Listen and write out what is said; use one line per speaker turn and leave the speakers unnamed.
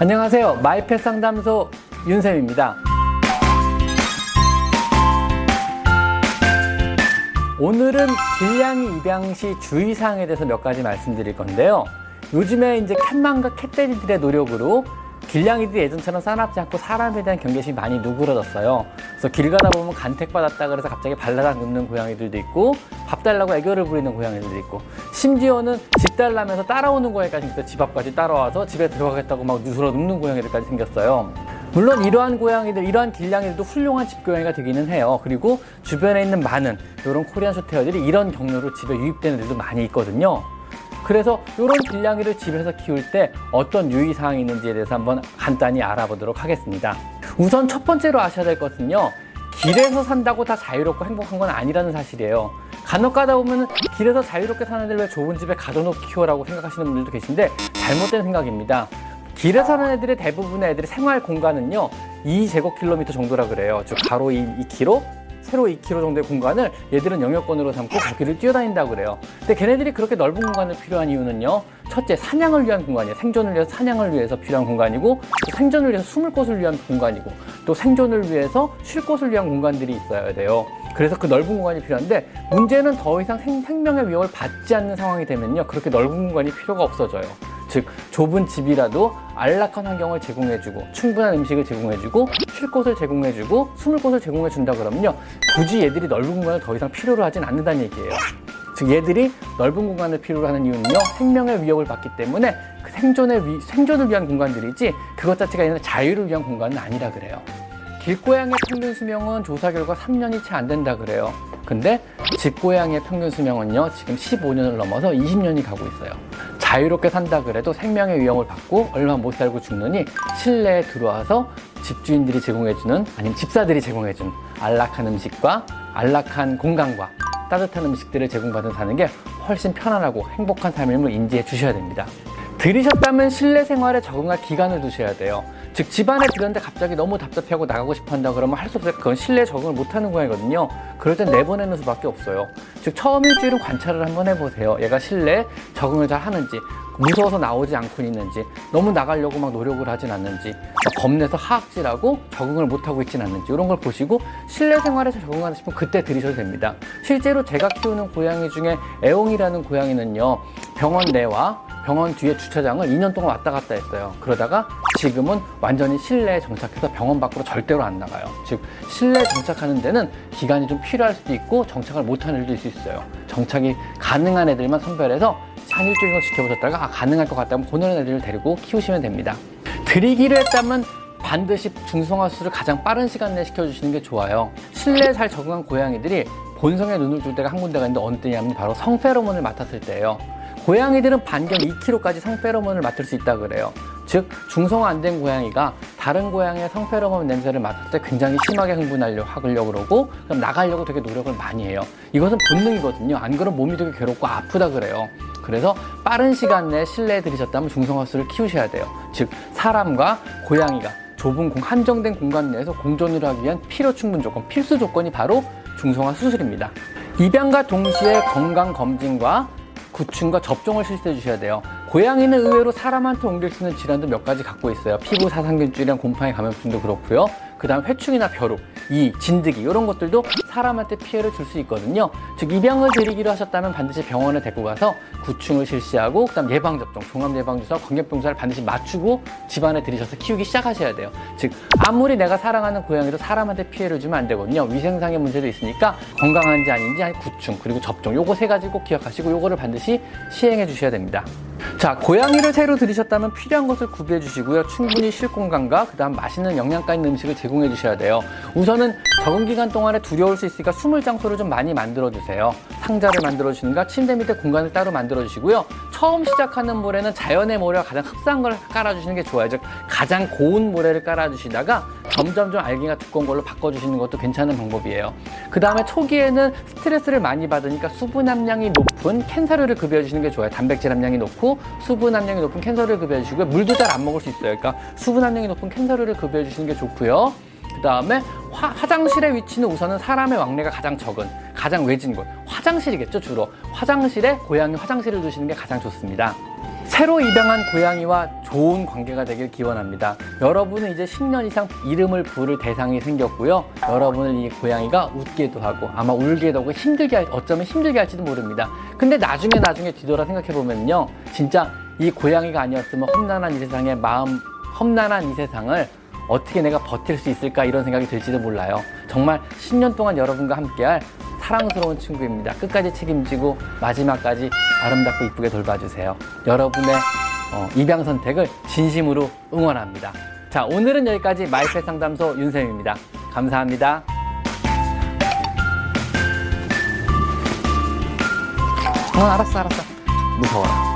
안녕하세요. 마이펫 상담소 윤쌤입니다. 오늘은 길냥이 입양 시 주의사항에 대해서 몇 가지 말씀드릴 건데요. 요즘에 이제 캣맘과 캣데디들의 노력으로 길냥이들이 예전처럼 싸납지 않고 사람에 대한 경계심이 많이 누그러졌어요. 그래서 길 가다 보면 간택받았다 그래서 갑자기 발라당 눕는 고양이들도 있고 밥 달라고 애교를 부리는 고양이들도 있고 심지어는 집 달라면서 따라오는 고양이까지 있어 집 앞까지 따라와서 집에 들어가겠다고 막 누스러 눕는 고양이들까지 생겼어요. 물론 이러한 고양이들, 이러한 길냥이들도 훌륭한 집고양이가 되기는 해요. 그리고 주변에 있는 많은 이런 코리안 쇼테어들이 이런 경로로 집에 유입되는 애들도 많이 있거든요. 그래서 이런 길냥이를 집에서 키울 때 어떤 유의사항이 있는지에 대해서 한번 간단히 알아보도록 하겠습니다. 우선 첫 번째로 아셔야 될 것은요. 길에서 산다고 다 자유롭고 행복한 건 아니라는 사실이에요. 간혹 가다 보면 길에서 자유롭게 사는 애들 왜 좋은 집에 가둬놓고 키워라고 생각하시는 분들도 계신데 잘못된 생각입니다. 길에 사는 애들의 대부분의 애들의 생활 공간은요 2제곱킬로미터 정도라 그래요. 즉 가로 2km 세로 2km 정도의 공간을 얘들은 영역권으로 삼고 거기를 뛰어다닌다고 그래요. 근데 걔네들이 그렇게 넓은 공간을 필요한 이유는요 첫째 사냥을 위한 공간이에요. 생존을 위해서 사냥을 위해서 필요한 공간이고 또 생존을 위해서 숨을 곳을 위한 공간이고 또 생존을 위해서 쉴 곳을 위한 공간들이 있어야 돼요 그래서 그 넓은 공간이 필요한데 문제는 더 이상 생, 생명의 위협을 받지 않는 상황이 되면요 그렇게 넓은 공간이 필요가 없어져요 즉 좁은 집이라도 안락한 환경을 제공해주고 충분한 음식을 제공해주고 쉴 곳을 제공해주고 숨을 곳을 제공해준다 그러면요 굳이 얘들이 넓은 공간을 더 이상 필요로 하진 않는다는 얘기예요. 즉 얘들이 넓은 공간을 필요로 하는 이유는요 생명의 위협을 받기 때문에 그 생존의 위, 생존을 위한 공간들이지 그것 자체가 있는 자유를 위한 공간은 아니라 그래요. 길고양이의 평균 수명은 조사 결과 3년이 채 안 된다 그래요. 근데 집고양이의 평균 수명은요 지금 15년을 넘어서 20년이 가고 있어요. 자유롭게 산다 그래도 생명의 위험을 받고 얼마 못 살고 죽느니 실내에 들어와서 집주인들이 제공해주는 아니면 집사들이 제공해준 안락한 음식과 안락한 공간과 따뜻한 음식들을 제공받은 사는 게 훨씬 편안하고 행복한 삶임을 인지해 주셔야 됩니다. 들이셨다면 실내 생활에 적응할 기간을 두셔야 돼요. 즉 집안에 들었는데 갑자기 너무 답답해하고 나가고 싶어 한다 그러면 할 수 없어요. 그건 실내에 적응을 못하는 고양이거든요. 그럴 땐 내보내는 수밖에 없어요. 즉 처음 일주일은 관찰을 한번 해보세요. 얘가 실내에 적응을 잘 하는지 무서워서 나오지 않고 있는지 너무 나가려고 막 노력을 하진 않는지 겁내서 하악질하고 적응을 못하고 있진 않는지 이런 걸 보시고 실내 생활에서 적응하다 싶으면 그때 들이셔도 됩니다. 실제로 제가 키우는 고양이 중에 애옹이라는 고양이는요 병원 내와 병원 뒤에 주차장을 2년 동안 왔다 갔다 했어요. 그러다가 지금은 완전히 실내에 정착해서 병원 밖으로 절대로 안 나가요. 즉 실내에 정착하는 데는 기간이 좀 필요할 수도 있고 정착을 못하는 애들도 있을 수 있어요. 정착이 가능한 애들만 선별해서 한 일주일 정도 지켜보셨다가 아, 가능할 것 같다면 그런 애들을 데리고 키우시면 됩니다. 들이기를 했다면 반드시 중성화 수술을 가장 빠른 시간 내에 시켜주시는 게 좋아요. 실내에 잘 적응한 고양이들이 본성에 눈을 줄 때가 한 군데가 있는데 때냐면 바로 성페로몬을 맡았을 때예요. 고양이들은 반경 2kg까지 성페로몬을 맡을 수 있다 그래요. 즉 중성화 안 된 고양이가 다른 고양이의 성페로몬 냄새를 맡을 때 굉장히 심하게 흥분하려고 하려고 그러고 그럼 나가려고 되게 노력을 많이 해요. 이것은 본능이거든요. 안 그러면 몸이 되게 괴롭고 아프다 그래요. 그래서 빠른 시간 내에 실내에 들이셨다면 중성화 수를 키우셔야 돼요. 즉 사람과 고양이가 좁은 공, 한정된 공간 내에서 공존을 하기 위한 필요 충분 조건, 필수 조건이 바로 중성화 수술입니다. 입양과 동시에 건강 검진과 구충과 접종을 실시해 주셔야 돼요. 고양이는 의외로 사람한테 옮길 수 있는 질환도 몇 가지 갖고 있어요. 피부 사상균줄이랑 곰팡이 감염증도 그렇고요. 그 다음 회충이나 벼룩, 이, 진드기 이런 것들도 사람한테 피해를 줄 수 있거든요. 즉 입양을 드리기로 하셨다면 반드시 병원에 데리고 가서 구충을 실시하고 그다음 예방 접종, 종합 예방 주사, 광견병사를 반드시 맞추고 집안에 들이셔서 키우기 시작하셔야 돼요. 즉 아무리 내가 사랑하는 고양이도 사람한테 피해를 주면 안 되거든요. 위생상의 문제도 있으니까 건강한지 아닌지 구충 그리고 접종 요거 세 가지 꼭 기억하시고 요거를 반드시 시행해 주셔야 됩니다. 자, 고양이를 새로 들이셨다면 필요한 것을 구비해 주시고요. 충분히 쉴 공간과 그다음 맛있는 영양가 있는 음식을 제공해 주셔야 돼요. 우선은 적응 기간 동안에 두려울 수 있으니까 숨을 장소를 좀 많이 만들어 주세요. 상자를 만들어 주시는가 침대 밑에 공간을 따로 만들어 주시고요. 처음 시작하는 모래는 자연의 모래가 가장 흡사한 걸 깔아 주시는 게 좋아요. 즉 가장 고운 모래를 깔아 주시다가 점점 좀 알갱이가 두꺼운 걸로 바꿔 주시는 것도 괜찮은 방법이에요. 그 다음에 초기에는 스트레스를 많이 받으니까 수분 함량이 높은 캔사료를 급여해 주시는 게 좋아요. 단백질 함량이 높고 수분 함량이 높은 캔사료를 급여해 주시고요. 물도 잘 안 먹을 수 있어요. 그러니까 수분 함량이 높은 캔사료를 급여해 주시는 게 좋고요. 그 다음에 화장실의 위치는 우선은 사람의 왕래가 가장 적은 가장 외진 곳 화장실이겠죠 주로 화장실에 고양이 화장실을 두시는 게 가장 좋습니다 새로 입양한 고양이와 좋은 관계가 되길 기원합니다. 여러분은 이제 10년 이상 이름을 부를 대상이 생겼고요. 여러분을 이 고양이가 웃게도 하고 아마 울게도 하고 힘들게 할, 어쩌면 힘들게 할지도 모릅니다. 근데 나중에 나중에 뒤돌아 생각해 보면요. 진짜 이 고양이가 아니었으면 험난한 이 세상에 마음 험난한 이 세상을 어떻게 내가 버틸 수 있을까 이런 생각이 들지도 몰라요. 정말 10년 동안 여러분과 함께할 사랑스러운 친구입니다. 끝까지 책임지고 마지막까지 아름답고 이쁘게 돌봐주세요. 여러분의 어, 입양 선택을 진심으로 응원합니다. 자, 오늘은 여기까지 마이펫 상담소 윤쌤입니다. 감사합니다. 어, 알았어, 알았어. 무서워라.